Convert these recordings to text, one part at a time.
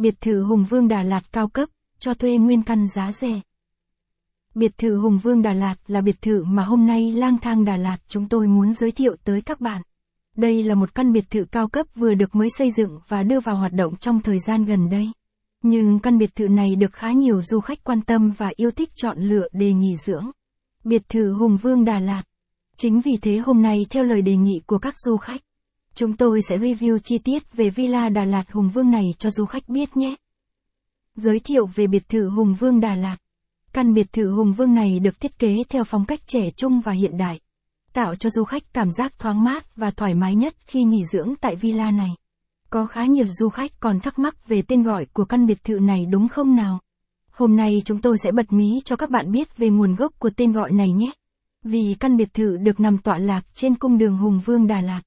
Biệt thự Hùng Vương Đà Lạt cao cấp, cho thuê nguyên căn giá rẻ. Biệt thự Hùng Vương Đà Lạt là biệt thự mà hôm nay lang thang Đà Lạt chúng tôi muốn giới thiệu tới các bạn. Đây là một căn biệt thự cao cấp vừa được mới xây dựng và đưa vào hoạt động trong thời gian gần đây. Nhưng căn biệt thự này được khá nhiều du khách quan tâm và yêu thích chọn lựa để nghỉ dưỡng. Biệt thự Hùng Vương Đà Lạt. Chính vì thế hôm nay theo lời đề nghị của các du khách, chúng tôi sẽ review chi tiết về Villa Đà Lạt Hùng Vương này cho du khách biết nhé. Giới thiệu về biệt thự Hùng Vương Đà Lạt. Căn biệt thự Hùng Vương này được thiết kế theo phong cách trẻ trung và hiện đại, tạo cho du khách cảm giác thoáng mát và thoải mái nhất khi nghỉ dưỡng tại villa này. Có khá nhiều du khách còn thắc mắc về tên gọi của căn biệt thự này đúng không nào? Hôm nay chúng tôi sẽ bật mí cho các bạn biết về nguồn gốc của tên gọi này nhé. Vì căn biệt thự được nằm tọa lạc trên cung đường Hùng Vương Đà Lạt.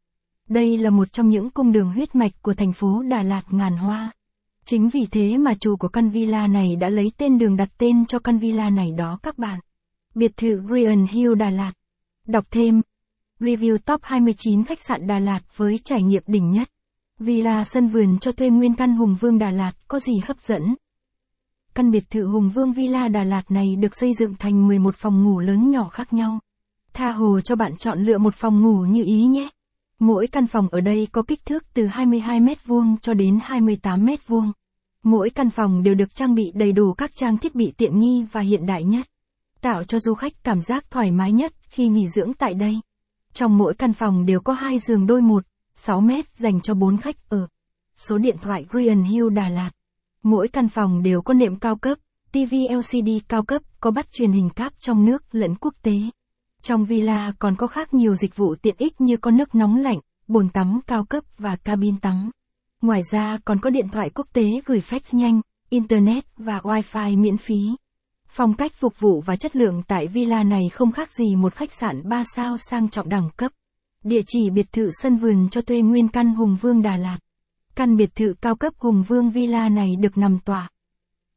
Đây là một trong những cung đường huyết mạch của thành phố Đà Lạt ngàn hoa. Chính vì thế mà chủ của căn villa này đã lấy tên đường đặt tên cho căn villa này đó các bạn. Biệt thự Grian Hill Đà Lạt. Đọc thêm. Review top 29 khách sạn Đà Lạt với trải nghiệm đỉnh nhất. Villa sân vườn cho thuê nguyên căn Hùng Vương Đà Lạt có gì hấp dẫn? Căn biệt thự Hùng Vương Villa Đà Lạt này được xây dựng thành 11 phòng ngủ lớn nhỏ khác nhau. Tha hồ cho bạn chọn lựa một phòng ngủ như ý nhé. Mỗi căn phòng ở đây có kích thước từ 22 mét vuông cho đến 28 mét vuông. Mỗi căn phòng đều được trang bị đầy đủ các trang thiết bị tiện nghi và hiện đại nhất, tạo cho du khách cảm giác thoải mái nhất khi nghỉ dưỡng tại đây. Trong mỗi căn phòng đều có hai giường đôi một, 6 mét dành cho 4 khách ở. Số điện thoại Green Hill Đà Lạt. Mỗi căn phòng đều có nệm cao cấp, TV LCD cao cấp, có bắt truyền hình cáp trong nước lẫn quốc tế. Trong villa còn có khác nhiều dịch vụ tiện ích như có nước nóng lạnh, bồn tắm cao cấp và cabin tắm. Ngoài ra còn có điện thoại quốc tế gửi fax nhanh, Internet và wifi miễn phí. Phong cách phục vụ và chất lượng tại villa này không khác gì một khách sạn 3 sao sang trọng đẳng cấp. Địa chỉ biệt thự sân vườn cho thuê nguyên căn Hùng Vương Đà Lạt. Căn biệt thự cao cấp Hùng Vương Villa này được nằm tọa